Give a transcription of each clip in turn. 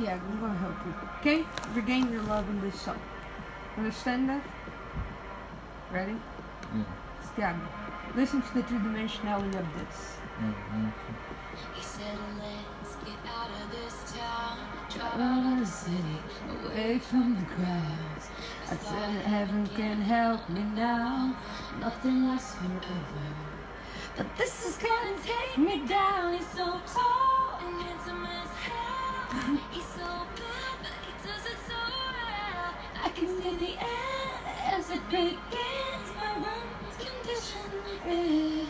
Yeah, I'm gonna help you. Okay? Regain your love in this song. Understand that? Ready? Yeah. Stiago, listen to the two-dimensionality of this. Mhm. He said, let's get out of this town. Drive Out of the city, away from the crowds. I said heaven can help me now. Nothing lasts forever. But this is gonna take me down. He's so tall And handsome as hell. He's so bad, but he does it so well. I can see the end as it begins. My one condition is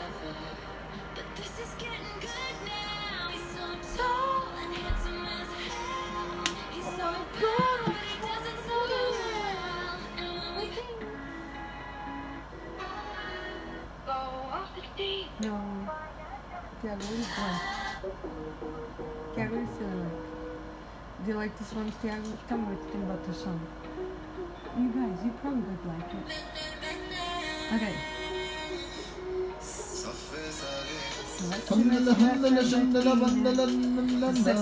this one, Tiago? Tell me what you think about this song. You guys, you probably would like it. Okay. Handala, handala, shandala, bandala, landala.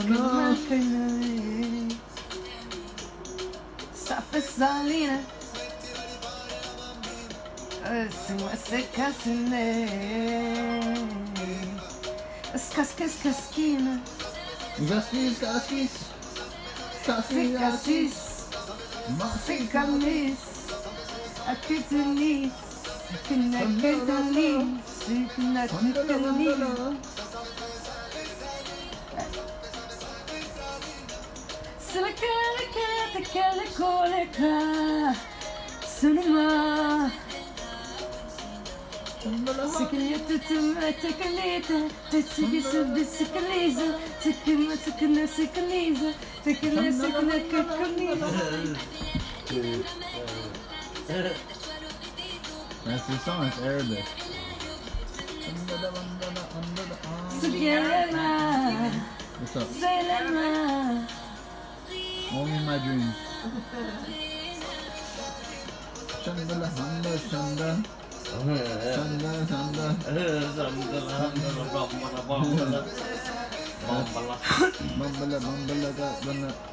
Safesalina. Escasquescasquina. Gaskis, Σασίλασης Σε καλής Ακέτζελής Την ακέτζελή Την ακέτζελή Σαλακαλακα Τα καλακόλακα Σουνιμά Sikleta tuma. That's the song. It's Arabic. What's up? Sikleta. Only my dreams. Mambala, mambala, mambala, mambala, mambala, mambala, mambala, mambala, mambala, mambala, mambala,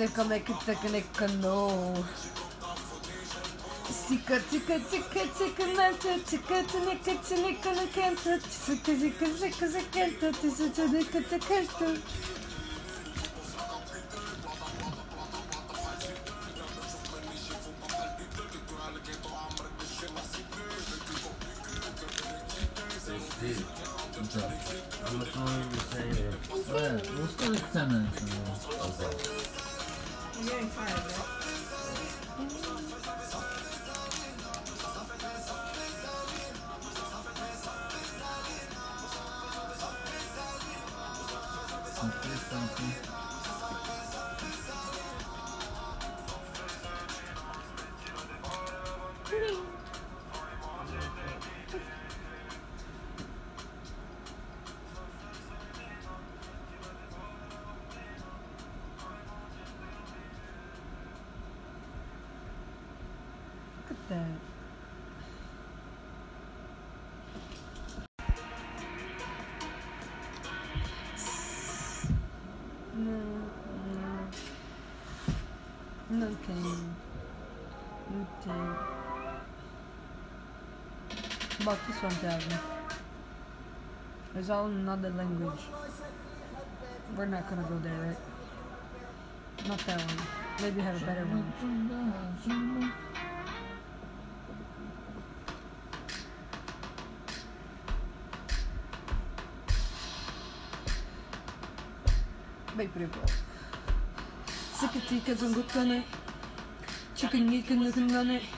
Eita, como é que tá conectando? Tica, tica, tica, tica, nata, tica, tica, tica, tica, tica, tica, tica, tica, tica, tica, tica, tica, tica, tica, tica, something, something. About this one, Tiago. It's all another language. We're not gonna go there, right? Not that one. Maybe have a better one. Bem por pô. Sakatika zungukane. Chicken yikan lukane.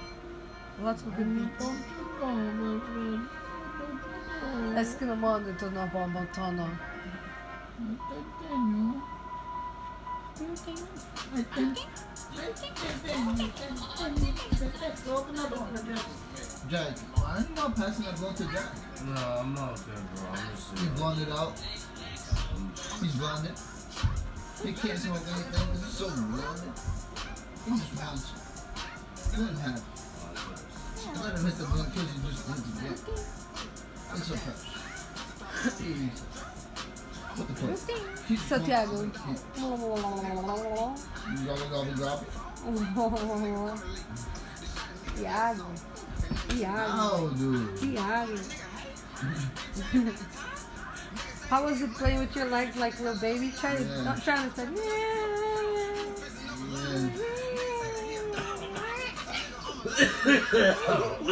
Lots of good people. Eskimo måndag tog någon på Montana. Jack, why are you not passing that blunt to Jack? No, I'm not okay, bro. I'm just He saying. blunted out. He's blunted. He can't smoke anything. This is so blunted. He just wants. Two and a half. Let him hit the blunt because he just went to Jack. It's okay. What the fuck? Keep the Santiago. blunt. You gotta gobble gobble. Tiago. Tiago. No, dude. Tiago. How was it playing with your legs like a little baby? Try Yeah. not trying to say, Yeah. Mm.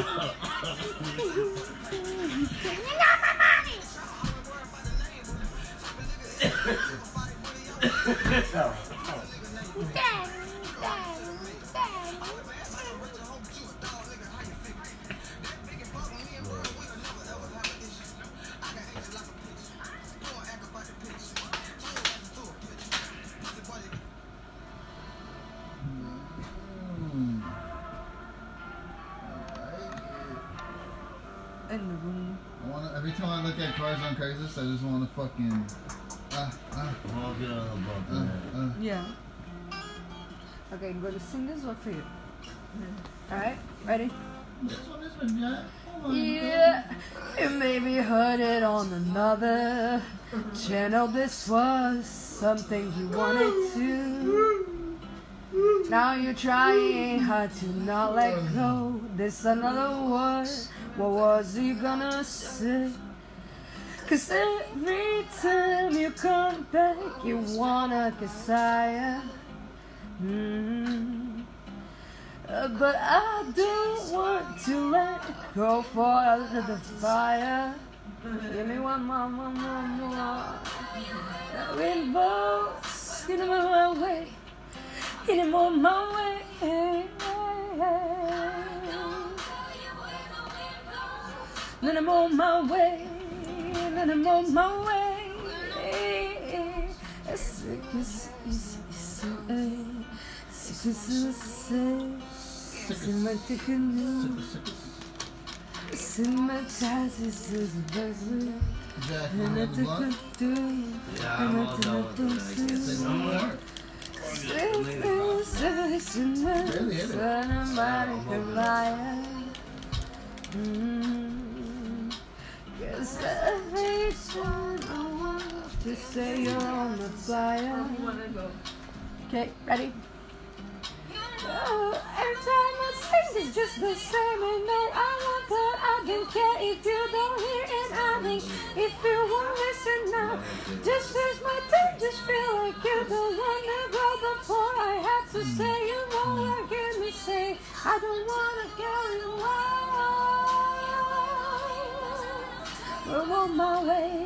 cars on Craigslist, I just want to fucking. I'll get on the bump, ah, man. ah. Yeah. Okay, I'm going to sing this one for you. Alright, ready? This one is for Jack. Oh Yeah, you maybe heard it on another channel. This was something you wanted to. Now you're trying hard to not let go. This another word. What was he gonna say? Cause every time you come back, you wanna Messiah. Mm. Uh, but I don't want to let go for under the fire. Give me one more, one more, one more. Rainbows, get them on my way. Get them on my way. Then I'm on my way. Then I'm on my way. Sick as sick as sick Cinematizes is the best way. Jack, you want the blunt? Yeah, I'm all done with it. I can't say no more. Barely hit Mm. I want to say you're on the fire. Okay, ready? Oh, every time I sing, it's just the same. And no, I want, but I don't care if you don't hear it. I if you won't listen now, just here's my. Just feel like you before I to say you won't hear me say I don't want to go away. Move on my way,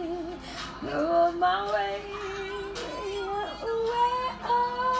move on my way. Away, you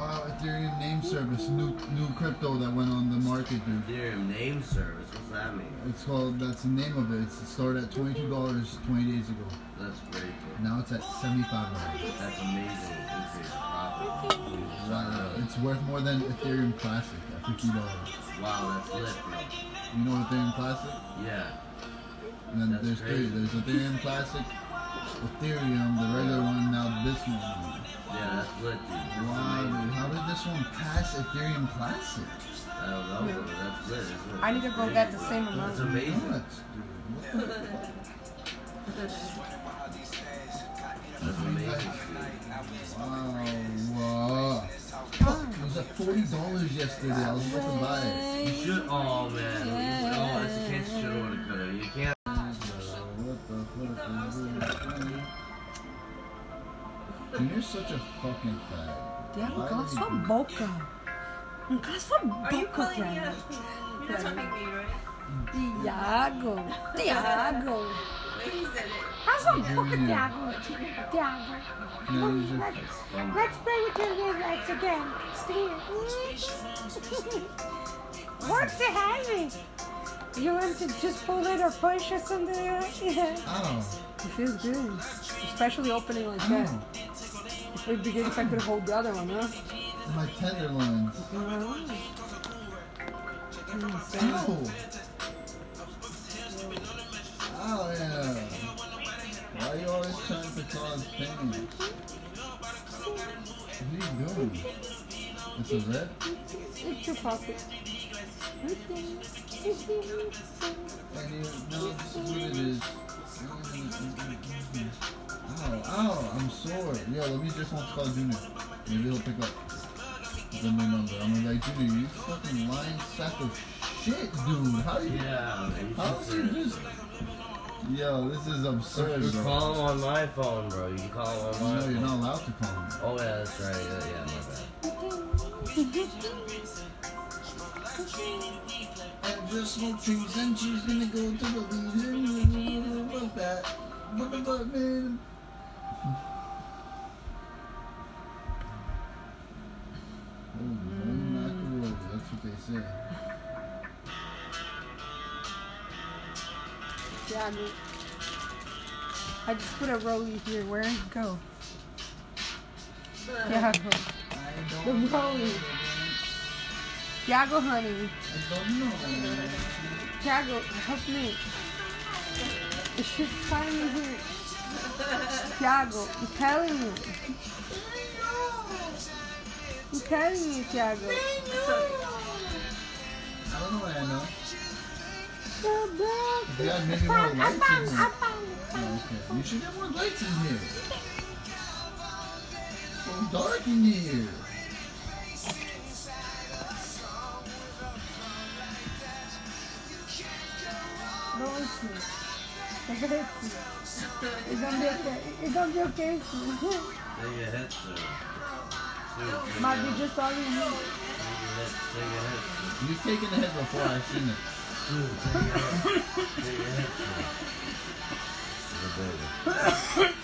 Ethereum name service, new new crypto that went on the market, dude. Ethereum name service. What's that mean? It's called. That's the name of it. It's started at twenty two dollars twenty days ago. That's great. Now it's at seventy five dollars. That's amazing. Wow, it's worth more than Ethereum Classic at fifty dollars. Wow, that's lit, bro. You know Ethereum Classic? Yeah. And then That's there's three. crazy. There's Ethereum Classic, Ethereum, the regular one, now this one. Yeah, that's lit, dude. Wow, dude, how did this one pass Ethereum Classic? I don't know, bro. That's lit. Isn't? I need to go crazy, get the bro. same amount. That's amazing. Nuts, dude. What the That's amazing, Wow, wow. Fuck, it was at forty dollars yesterday. I was about to buy it. You should. Oh man. Oh, that's against should have would have You can't. What the fuck is you're such a fucking fag. Diablo, Why cala sua you- boca. Cala sua boca, calling me a... Diago. You're not talking to me, right? Diago. Diago. He said it. Cala sua boca, Junior. Diago. Diago. No, you're Let's play with your little legs again. What's the having? You want to just pull it or push or something? Yeah. Ow. It feels good. Especially opening like that. Ow. It would be good if I could hold the other one, huh? My tenderloins. Ow. Oh, Ow, yeah. Why are you always trying to cause pain? What are you doing? It's a red? It's your pocket. And you know, this is what it is. Ow, ow, oh, I'm sore. Yeah, let me just want to call Junior. Maybe he'll pick up the new number. I'm gonna be like, Junior, you fucking lying sack of shit, dude. How do you, Yeah, how do you just... Yo, this is absurd, You bro. call him on my phone, bro. You can call him on oh, my No, phone. you're not allowed to call him. Oh yeah, that's right. Yeah, yeah, my bad. I just smoked trees and she's gonna go to the leader. What that? What about man? Macaroni, that's what they say. Diago. I just put a rollie here. Where it go? Diago. I The rollie. Diago, honey. I don't know. Diago, help me. It should find me Tiago, I'm telling you. I'm telling you, Tiago. I don't know what I know. The black. If you had maybe more lights in here. Oh, okay. You should have more lights in here. So dark in here. Don't listen. Don't listen. It's gonna be okay. It's gonna be okay. Take your head, sir. Sir, take Might be just all you need. Take your head. Take your head, sir. You've taken the head before, I've seen it. Sir, take your head. Take your head, sir. Good baby.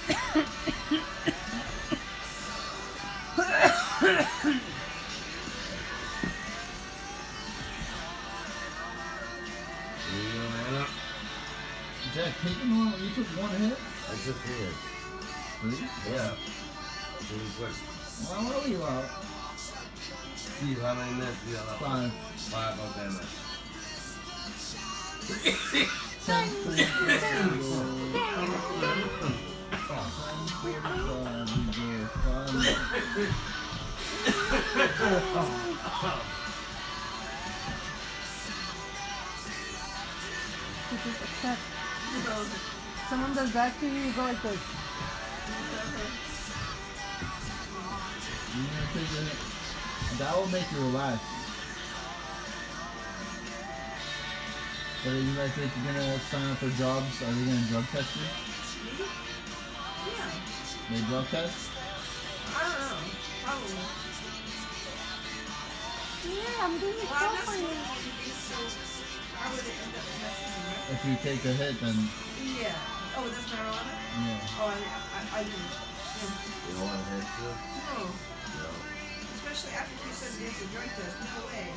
Quick. Why what are you out? Steve, how many minutes we got left? Five. Five, okay, man. Someone does that to you, you go like this. You gonna take the head? That will make you relax. But are you guys think you're gonna sign up for jobs? Are they gonna drug test you? Yeah. They drug test? I don't know. Probably. Yeah, I'm doing it Well, I'm for you. so I wouldn't end up investing If you take a hit, then. Yeah. Oh, that's marijuana? yeah. Oh, I, I, I do. Yeah. You don't want to hit too? No. No. Especially Especially after you said there's a drug test. No way.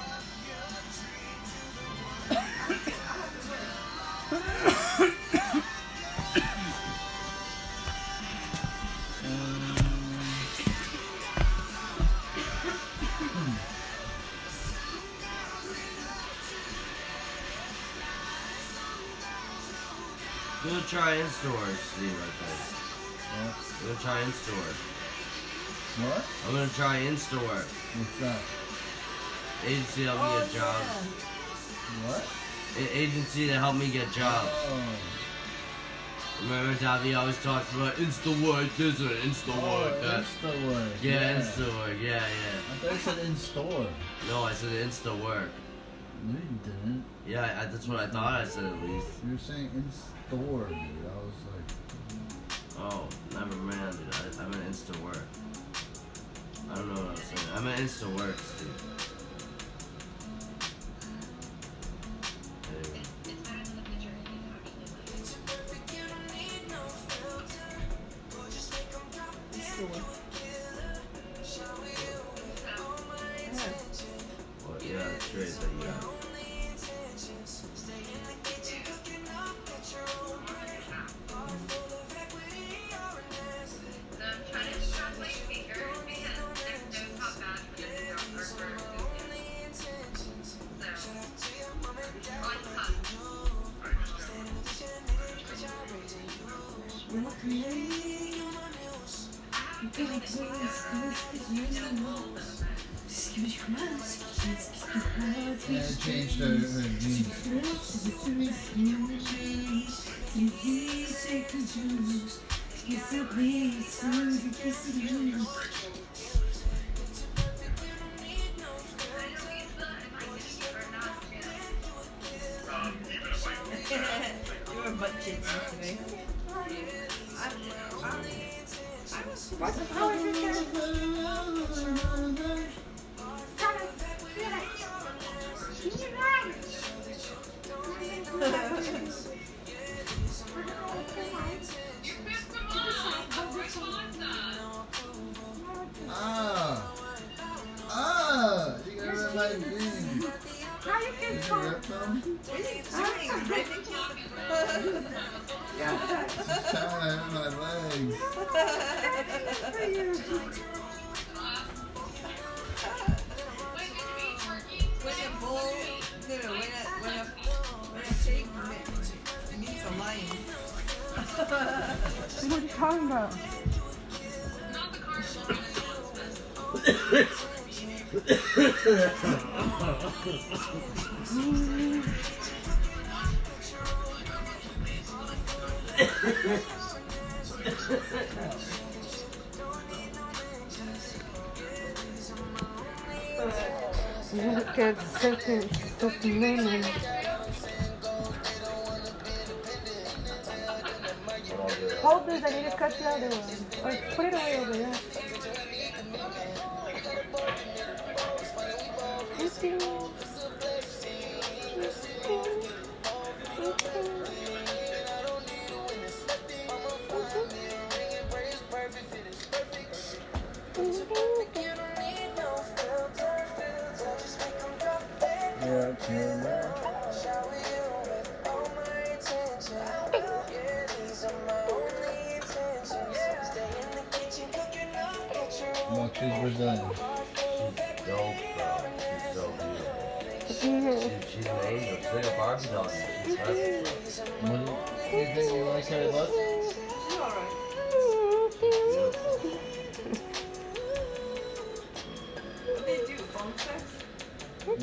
I'm gonna try in store, Steve, I think. What? I'm gonna try in store. What? I'm gonna try in store. What's that? Agency to help me get jobs. What? A- agency to help me get jobs. Oh. Remember Davi always talks about Insta work, this or Insta Oh, work, that. Insta work. Yeah, Insta work, yeah, I yeah. thought you said in store. No, I said Insta work. No, you didn't. Yeah, I, that's what I thought I said at least. You were saying in store, dude. I was like, Oh, never mind, dude. I, I meant Insta work. I don't know what I was saying. I meant Insta work, Steve. Anyway. It's the one. Yeah, it changed her, her jeans. you Look at sentence of the. Hold this, I need to cut the other one. Or put it away over there.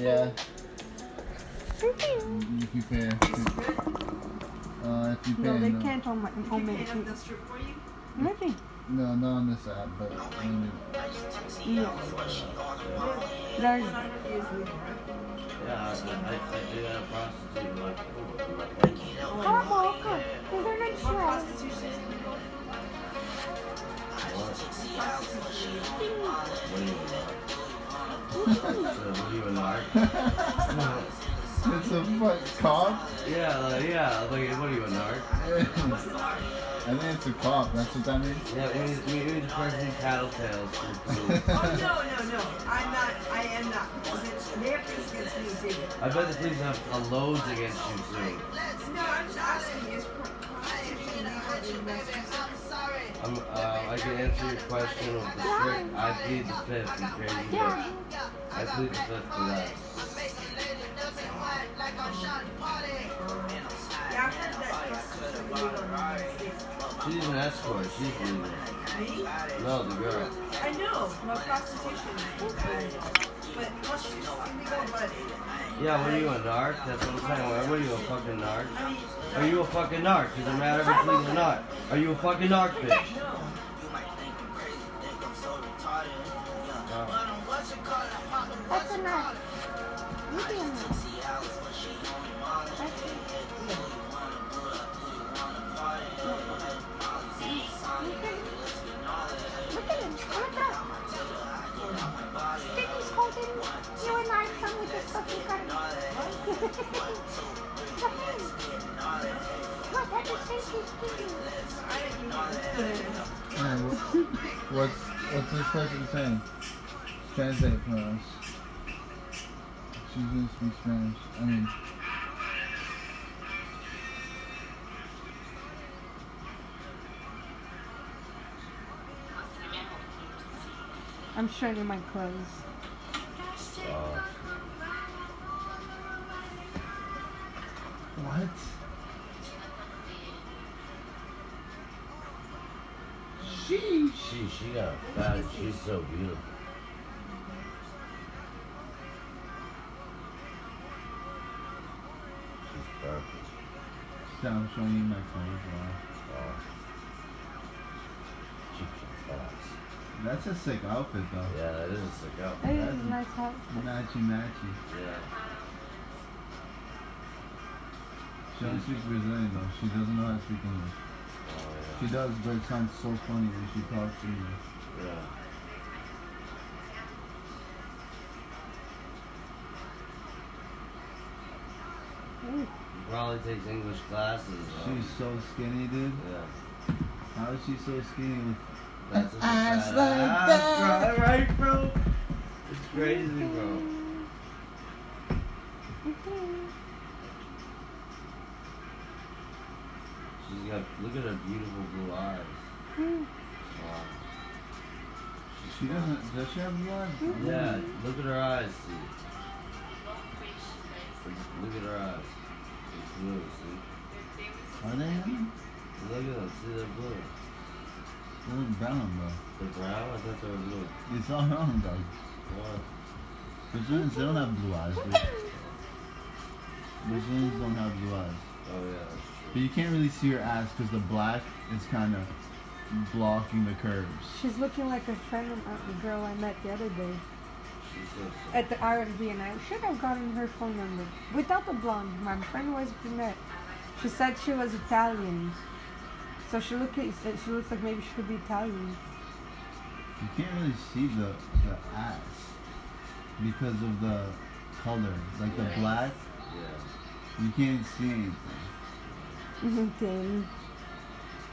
Yeah. If you pay. Uh, if you pay. No, they no. can't on my You on paying me. up strip for you? Maybe. No, not on this app, but when you, Yeah. There's Sign up usually, right? Yeah, I, I, I do have prostitute. Like, ooh, like, Come on, come. We're gonna What try. prostitution is it? What are you, a narc? What are you, a narc? it's a fuck cop. Yeah, like, yeah, like, what are you, a narc? I think it's a cop. That's what that means. Yeah, it means, it means pressing tattletales for. Oh no, no, no. I'm not. I am not. They have things against me too. I bet the police have a loads against you soon. No, I'm just asking. Is prostitution legal in Massachusetts? I'm, uh, I can answer your question with the strict. I plead the fifth, you crazy bitch. I plead the fifth to that. Yeah, I've heard that prostitution is legal in the United States. She's an escort. She's legal. Me? No, the girl. I know. No prostitution is. But prostitution is legal, but Yeah, what are you, a narc? That's what I'm saying. What what are you, a fucking narc? Are you a fucking narc? Does it matter if it's legal or not? Are you a fucking narc, bitch? no. That's a knife. You be a knife. Look what's what's this person saying? Translate for us. She's gonna speak Spanish. I mean, I'm showing my clothes. What? She. she, she got a fat. She's so beautiful. She's perfect. So I'm showing you my clothes. Wow. Oh. Cheap. That's a sick outfit though. Yeah, that is a sick That outfit. is a nice house. Matchy matchy. Yeah. She only speaks Brazilian though. She doesn't know how to speak English. Oh, She does, but it sounds so funny when she talks English. yeah. Yeah. Ooh. Probably takes English classes. huh? She's so skinny, dude. Yeah. How is she so skinny with That's An a ass like ass, that. bro. Right, bro? It's crazy, bro. Mm-hmm. Got, look at her beautiful blue eyes. Wow. She doesn't does she have blood? Yeah, look at her eyes, see. Look at her eyes. It's blue, see? Are they in? Look at them, see they're blue. They look brown though. They're brown? I thought they were blue. It's all wrong though. What? Brazilians they don't have blue eyes, dude. Brazilians don't have blue eyes. Oh yeah, But you can't really see her ass because the black is kind of blocking the curves. She's looking like a friend of uh, the girl I met the other day She's at the R&B, and I should have gotten her phone number without the blonde. My friend was brunette. She said she was Italian, so she look at, she looks like maybe she could be Italian. You can't really see the the ass because of the color, like the black. Yeah. You can't see anything. Mm-hmm. Damn.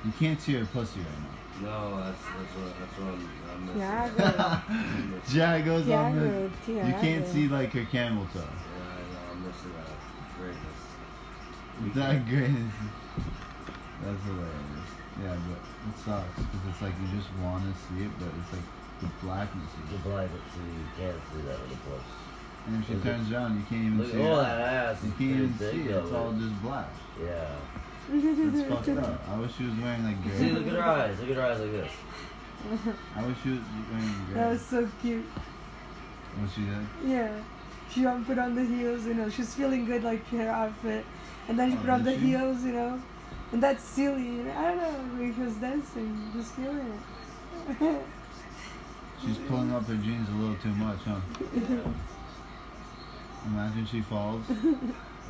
You can't see her pussy right now. No, that's that's what that's what I'm, I'm missing. Yeah, now. I'm missing- Jago's Yeah, on the. good. Yeah, You can't good. see like her camel toe. Yeah, I know, I'm missing that greatness. That great. That's hilarious. Yeah, but it sucks because it's like you just want to see it, but it's like the blackness. You Is blind it, see, you can't see that with a push. and if she Is it- turns around, you can't even Look see at all it. that ass. You can't even see it. It's all man. just black. Yeah. It's fucked up. I wish she was wearing like See, look gray. at her eyes. Look at her eyes like this. I wish she was wearing That was so cute. What she did? Yeah. She put on the heels, you know, she's feeling good like her outfit. And then she Oh, put on the she? heels, you know. And that's silly. I don't know, like she was dancing, just feeling it. She's pulling up her jeans a little too much, huh? Imagine she falls.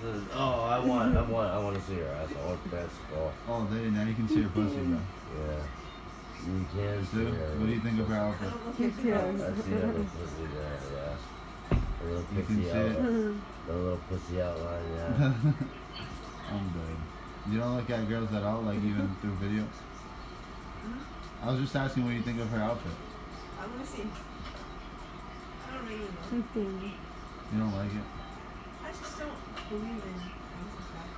This Oh, I want, I want, I want to see her ass. I want basketball. Oh, there, now you can see her pussy, bro. Yeah. You can see her. what do you think of her outfit? don't look Cute, at too. girls. I see that little pussy there, yeah. The little You can pussy see it. outline. The little pussy outline, yeah. I'm dead. You don't look at girls at all, like even through video? I was just asking what you think of her outfit. I'm gonna see. I don't really know. Something. You don't like it? I just don't believe in things like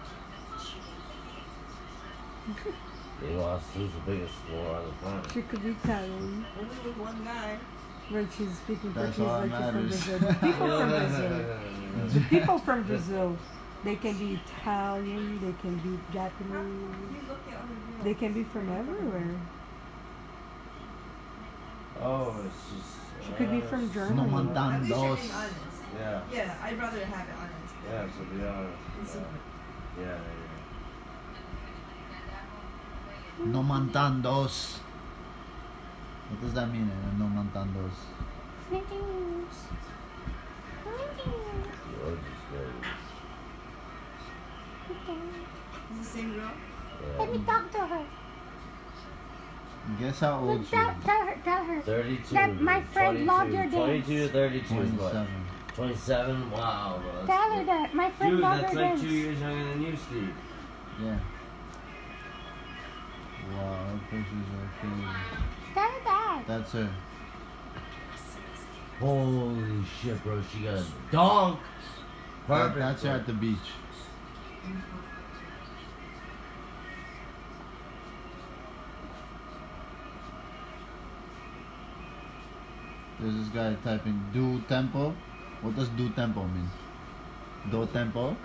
who's the biggest war on the planet. She could be Italian. that. Only with one guy. When she's speaking That's Portuguese like she's from matters. Brazil. People from Brazil. People from Brazil. They can be Italian, they can be Japanese, you look at other girls? they can be from everywhere. Oh, it's just. She could be uh, from No Germany. man At least you're dos. being honest. Yeah, Yeah, I'd rather have it honest. Yeah, so be honest. In secret. Yeah, yeah, yeah. No mantandos. What does that mean? eh? No mantandos. Yours is the same girl? Let me talk to her. Guess how old Look, she tell, is? tell her, tell her. 32. That my friend 22, loved your 22 to dance. 32 is what? 27. 27? Wow, bro. that's Tell her that my friend Dude, loved that's like dance. two years younger than you, Steve. Yeah. Wow, her pictures are crazy. Tell her that. That's her. Holy shit, bro. She got a donk. That, Perfect. that's her at the beach. There's this guy typing do tempo. What does do tempo mean? Do tempo?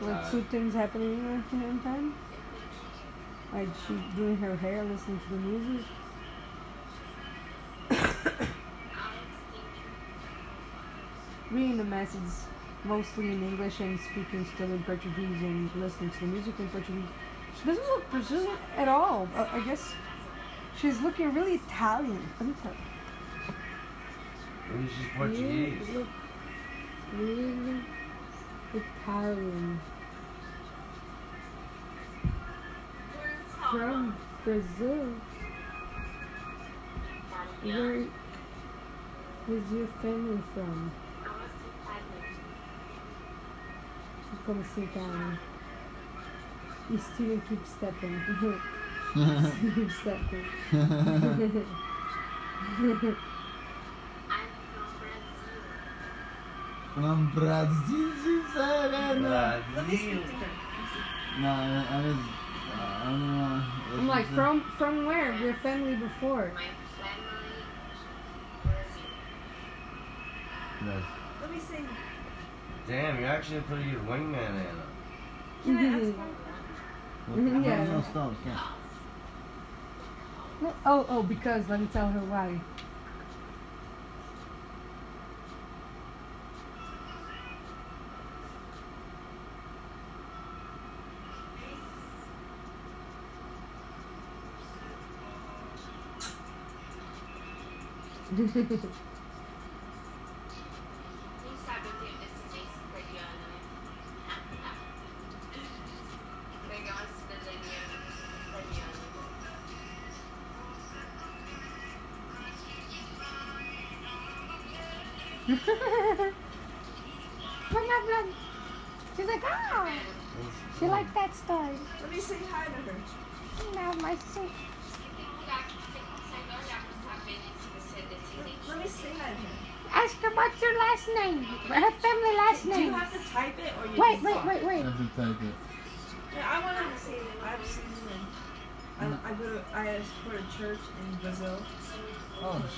Like two things happening at the same time. Like she doing her hair, listening to the music. Reading the message mostly in English and speaking still in Portuguese and listening to the music in Portuguese. She doesn't look Brazilian at all. Uh, I guess she's looking really Italian. Look at her. Maybe she's Portuguese. Really Italian. From Brazil. Where is your family from? Como assim, cara? E Steven keeps stepping. Steven stepping. From Brazil, she said. and, Let me speak to her. No, I, I was. I don't know. what I'm like, said. from from where? Your family before? Yes. Let me see. Damn, you're actually a pretty good wingman, Anna. Can I ask Mhm. one? Yeah. No, no, stop, stop. Oh, oh, because let me tell her why. 嗯哼哼哼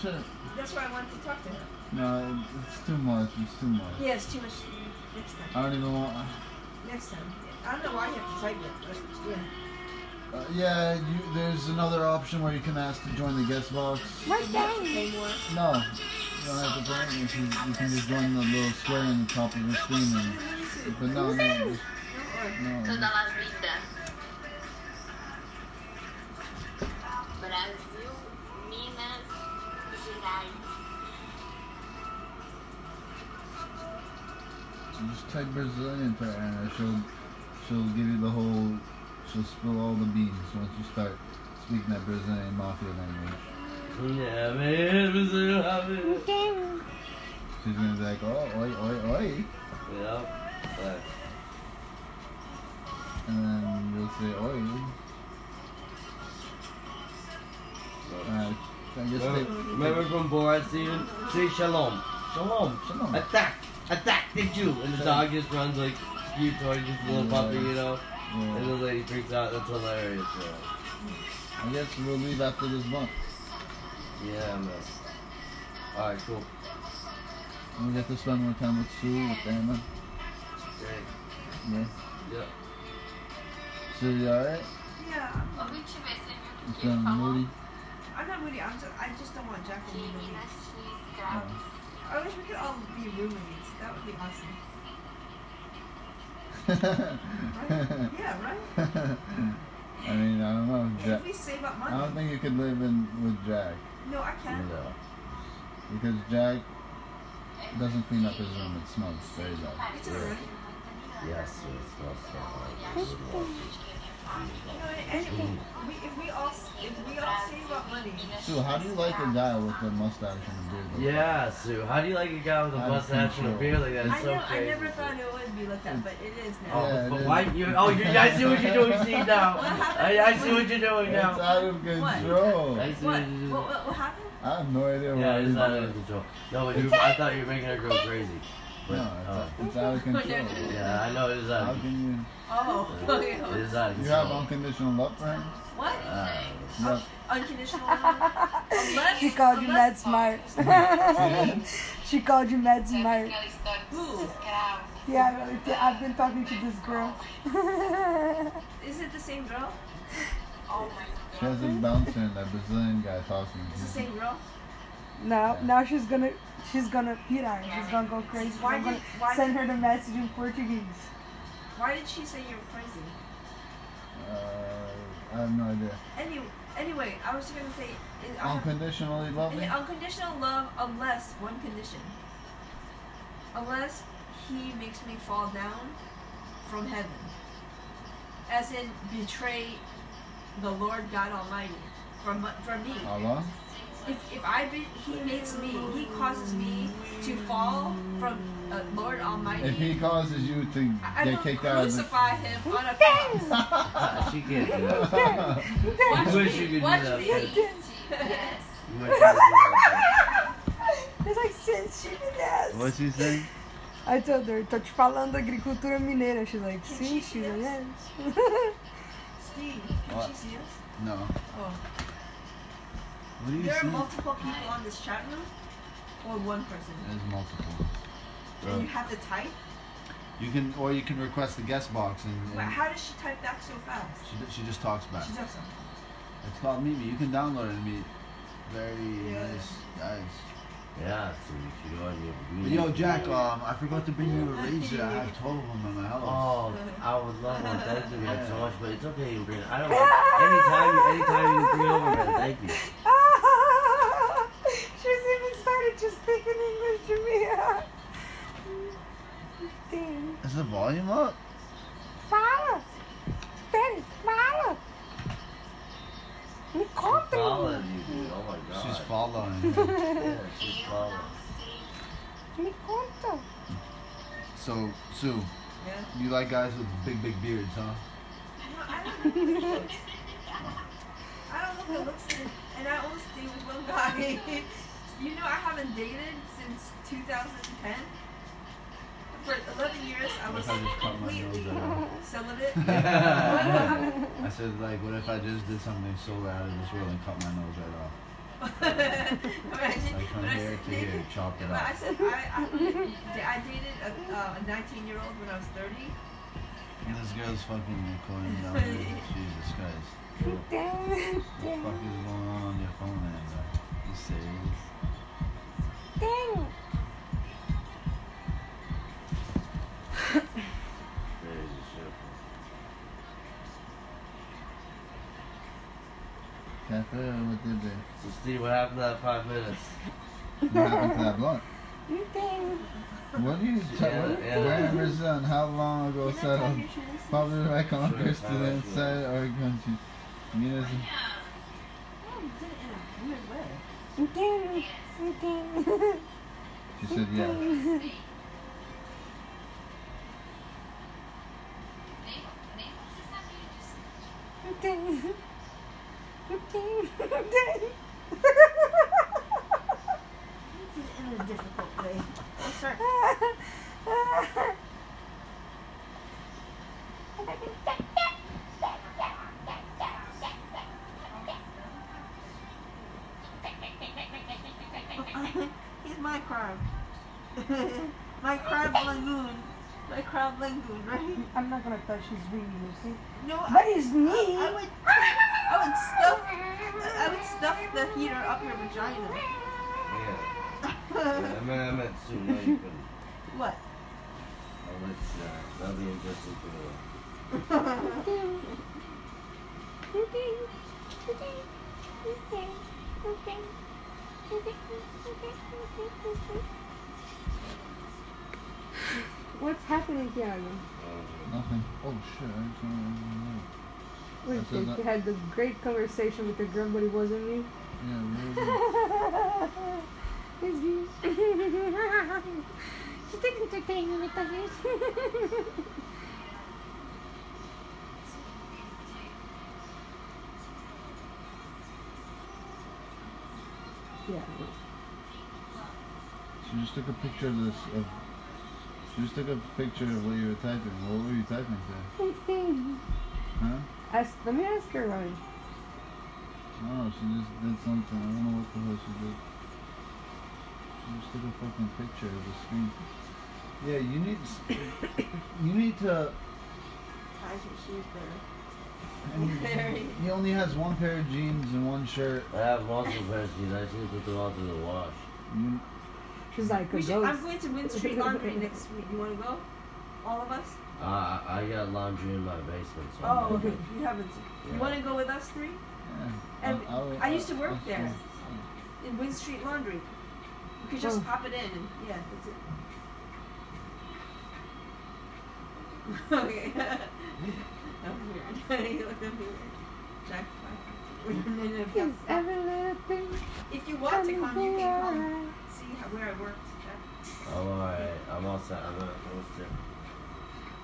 shit. That's why I wanted to talk to her. No, it's too much. It's too much. Yeah, it's too much. Next time. I don't even want. Next time. I don't know why you have to type it, but yeah. Uh, yeah, you, there's another option where you can ask to join the guest box. What You have to day? pay more. No, you don't have to pay. You can, you can just join the little square on the top of the screen. And, Let me see. but no, no, just, No, type Brazilian She'll she'll give you the whole. She'll spill all the beans once you start speaking that Brazilian mafia language. Yeah, man. Brazil, have it. Okay. She's gonna be like, oh, oi, oi, oi, Yep. But and then you'll say, oi. I guess Remember, they, remember from Borat, Steven? Say shalom. Shalom. Shalom. Attack. Attack the Jew. And the dog just runs like cute towards this little mm. puppy, you know? Mm. And the lady freaks out. That's hilarious, bro. I guess we'll leave after this bump. Yeah, man. Alright, cool. And we get to spend more time with Sue, with Anna. Great. Yeah. Yeah. Sue, you alright? Yeah, You feeling moody? I'm not moody. I'm just, I just don't want Jack to be moody. Oh. I wish we could all be roommates. That would be awesome. Yeah, right? I mean, I don't know. If Jack, we save up money. I don't think you could live in with Jack No, I can't. No. because Jack doesn't clean up his room. It smells very bad. It's alright. Yes, it smells so good. You know, and we, if we all if we all save up money, Sue, how do you like a guy with a mustache and a beard? like that? Yeah, Sue. How do you like a guy with a Out mustache and a beard like that? It's I, so know, I never thought it would be like that, but it is now. Oh, Yeah, but why you? Oh, you, I see what you're doing. See now. I, I see what you're doing now. It's out of control. I see What? what you're doing. What, what, what happened? I have no idea Yeah, what it's he's not doing. under control. No, but you, I thought you were making her go crazy. But, No, uh, it's, it's out of control. yeah, I know it is out How of can Oh, It okay. is out of you? control. You have unconditional love for him? What? Uh, No. Unconditional love? Unless, She called you mad smart. She called you mad smart. Who? Yeah, I've been talking to this girl. Is it the same girl? Oh my god. She has a bouncer and that Brazilian guy talking. It's the same girl? now, now she's gonna, she's gonna hit her. She's gonna go crazy. Why I'm did- gonna why send her the message in Portuguese. Why did she say you're crazy? Uh, I have no idea. Anyway, anyway, I was just gonna say, is, I have, Unconditionally love me? unconditional love unless one condition. Unless he makes me fall down from heaven. As in betray the Lord God Almighty from from me. Allah? If, if I be, he makes me, he causes me to fall from uh, Lord Almighty. If he causes you to I get will kicked out of the... crucify him on a cross. she can't do that. Watch wish me, you could do watch that, me. You wish you could do that. It's like since she did that. What's he saying? I told her, tô te falando da agricultura mineira. She's like, Can sim, she she's like, yes. Steve, can What? she see us? No. Oh. What do you There are multiple people on this chat room? Or one person? There's multiple. And you have to type? You can, or you can request the guest box and, Wait, how does she type back so fast? she, she just talks back. She does something. It's called Mimi. You can download it and meet very Yeah. nice guys. Yeah, so you should go on your But yo, Jack, um, I forgot to bring you a razor. I have 12 of them in my house. Oh, I would love one. Thank you, man, so much, but it's okay. You bring. it. I don't. Anytime, you, anytime you bring over, man. Thank you. She's even started to speak in English to me. Is the volume up? Fala! Peraí, fala! Me conta, Following menina. you, dude. Oh my god. She's following. Yeah, she's following. Me conta. so, Sue, Yeah. you like guys with big, big beards, huh? I don't know if it looks. I don't know if it looks good. And I only stay with one guy. you know, I haven't dated since 2010. For 11 years, I was I just cut my completely nose out? celibate. I said, like, what if I just did something so out of this world and cut my nose right off? Imagine, Like from when I here said to here, chop it But I said I, I, I dated a, uh, a 19 year old when I was 30. And this girl's fucking recording down there. Jesus Christ. Damn. What the fuck is going on on your phone, man? You serious? Damn. did they? So, Steve, what happened to that five minutes? What happened to that blunt? Nothing. What do you tell yeah, what, yeah. where is on how long ago settled? Popular by Congress to the inside our country. Munis- she said yeah. Thank 15 a day. this is in a difficult way. Oh, sorry. He's my crime. my crab balloon. My crab lagoon, right? I'm not gonna touch his wee, Lucy. No, But I, his knee. I would, I would stuff, I would stuff the heater up your vagina. Yeah. yeah I mean, I meant soon. No, you couldn't. What? Oh, let's, uh, that'll be interesting for the What's happening, Tiago? uh, Nothing. Oh shit! I just know. Wait, you had the great conversation with your girl, but it wasn't me. Yeah, really. It's me. She didn't entertain me with others. Yeah. She just took a picture of this. Of, just took a picture of what you were typing. What were you typing to? Huh? Ask, let me ask her, Ryan. I don't know. Oh, she just did something. I don't know what the hell she did. She just took a fucking picture of the screen. Yeah, you need. s- You need to. I think she's better. He only has one pair of jeans and one shirt. I have multiple pairs of jeans. I just need to put them all through the wash. You, She's like a We should, ghost. I'm going to Win Street Laundry next week. You want to go? All of us? Uh, I I got laundry in my basement. So Oh, I'm okay. You haven't. Yeah. You want to go with us three? yeah. And I'll- I'll- I used to work I'll- there. In Win Street Laundry. You could just Oh. pop it in and yeah, that's it. okay. that was weird. you looked at me weird. Jack, bye. And if, every little thing if you want to come, you can come. Alright? See how, where I worked, I'm alright. I'm all set. I'm gonna post it.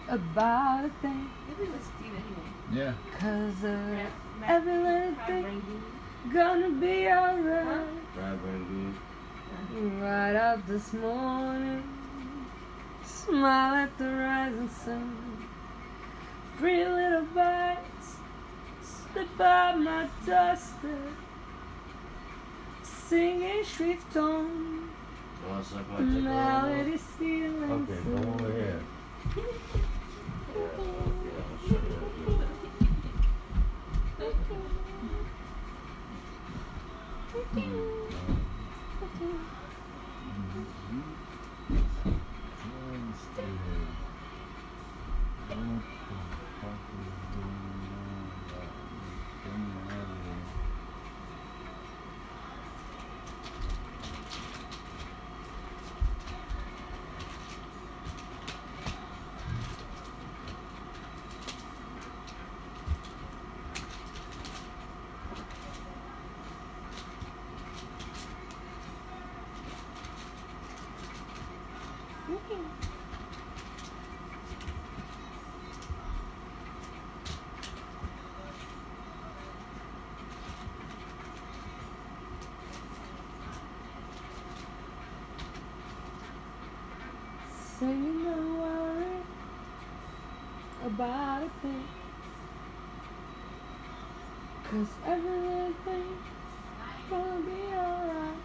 About a thing, Maybe let's Steve anyway. Yeah. cause uh, Matt- Matt- every little thing Rangoon. gonna be alright. Crab rangoon. Right up this morning, smile at the rising sun. Three little bites slip by my doorstep, singing sweet tone, You wanna suck my dick a little more? melody stealing Okay, over here. Yeah, okay, I'll you. No worry about a thing. Cause every little thing gonna be alright.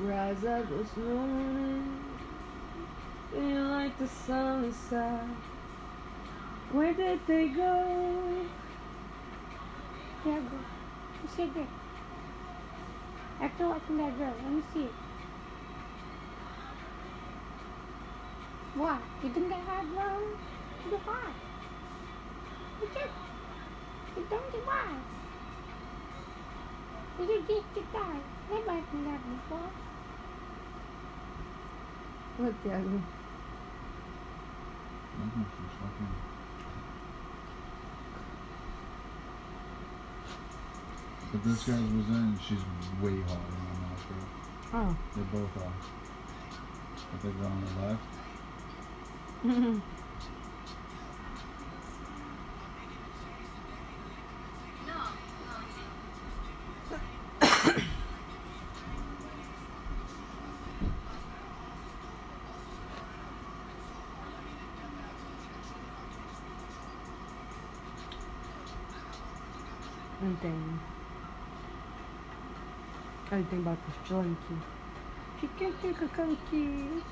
Rise up this morning, like the sun is. Where did they go? Yeah, go. You sit there. After watching that girl, let me see it. Why? You think that hard wrong? You why? You just, you don't do why? You just to die. Never that before. What the hell? But this girl was in, she's way hotter than too. Oh. They both are. But they go on the left. Aí tem bastante aqui. Fica aqui com aqui.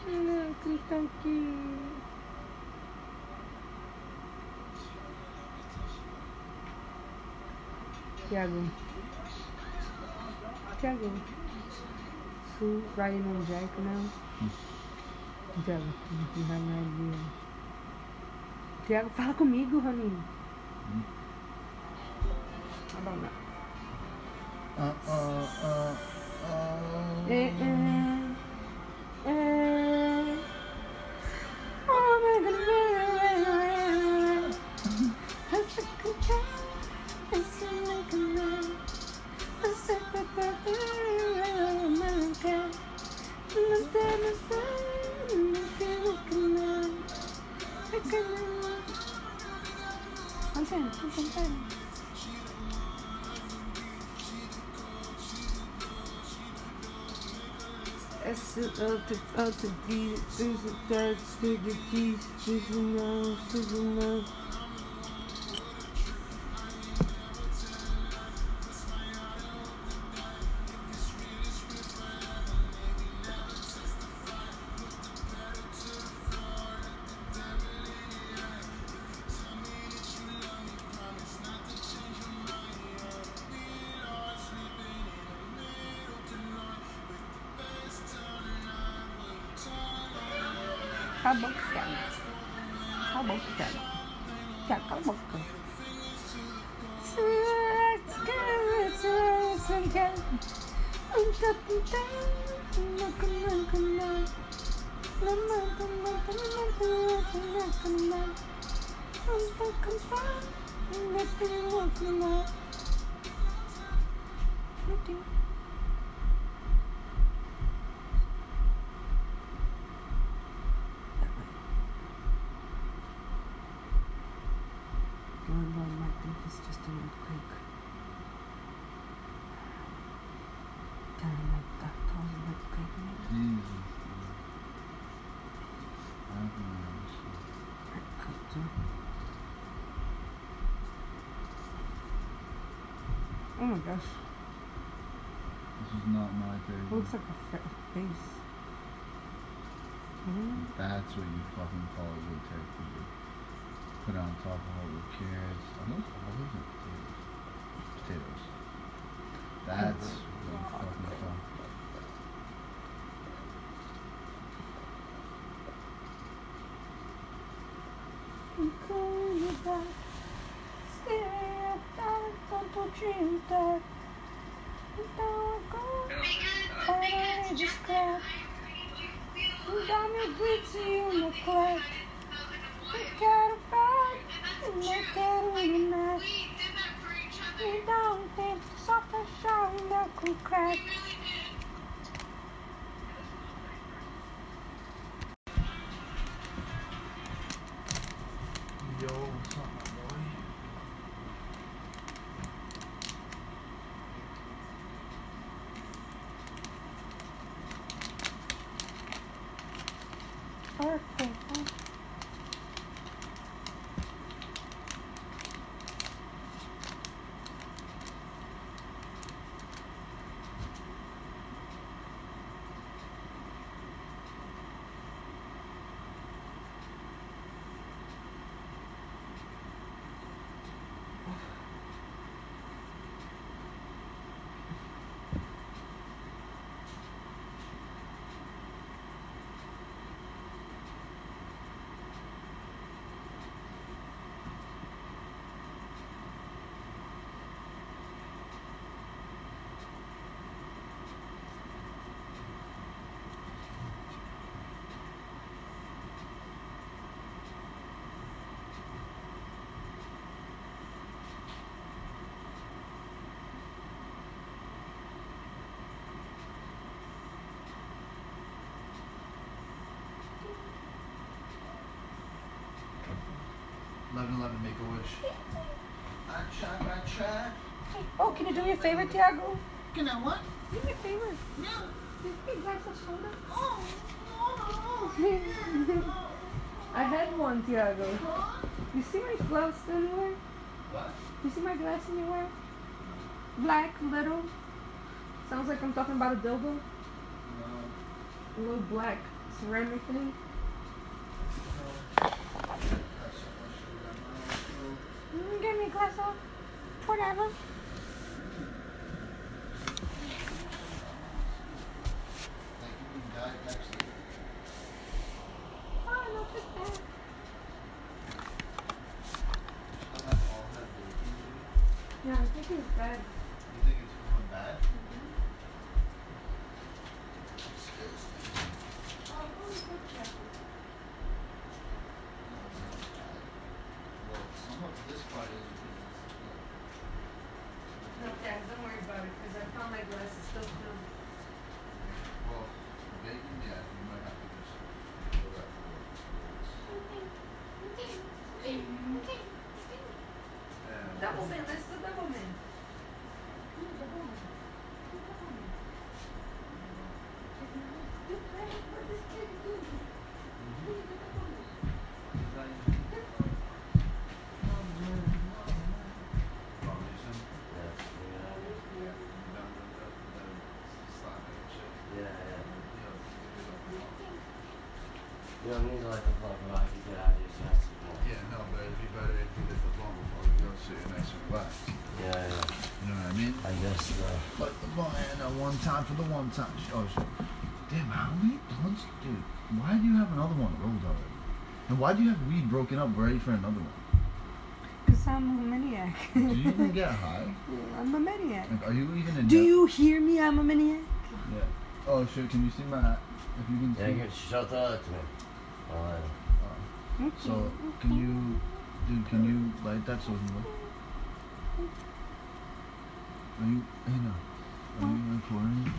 Com aqui. Tiago. Tiago. Su riding on Jack now. Tiago, não mais. Tiago, fala comigo, Roninho. Tá bom, não. Uh, uh, uh, uh. A third, there's a D, there's gosh, This is not my it looks like a fa- face. Mhm. That's what you fucking call a good turkey. Put it on top of all the carrots. Are those olives or potatoes? Potatoes. That's what you fucking call. I'm calling you back. Stay up, darling, don't you in go. I just clap. I'm your boots in the clap. You got a bag, and you can't really match. You don't think crack. 7-Eleven, make a wish. I try, I try. Oh, can you do me a favor, Tiago? Can I what? Do me a favor. No. Give me a glass of soda. Oh, no. I had one, Tiago. You see my gloves anywhere? What? You see my glass anywhere? Black, little. Sounds like I'm talking about a dildo. No. A little black ceramic thing. Whatever. You don't need like a plug rock to get out of your chest. Yeah, no, but it'd be better if you did the bone before you go so you're nice and relaxed. Yeah, yeah. You know what I mean? I guess so. Like the bone and uh, one time for the one time. Oh shit. Damn, how many blunts, dude? Why do you have another one rolled already? And why do you have weed broken up ready for another one? Because I'm a maniac. Do you even get high? I'm a maniac. Like, are you even in? Do depth? you hear me? I'm a maniac. Yeah. Oh shit! Can you see my? If you can Yeah, see. you shut up to me. Oh, Uh, so can you, dude? Can you light that so we can look? Are you? Hey, no. Are you recording?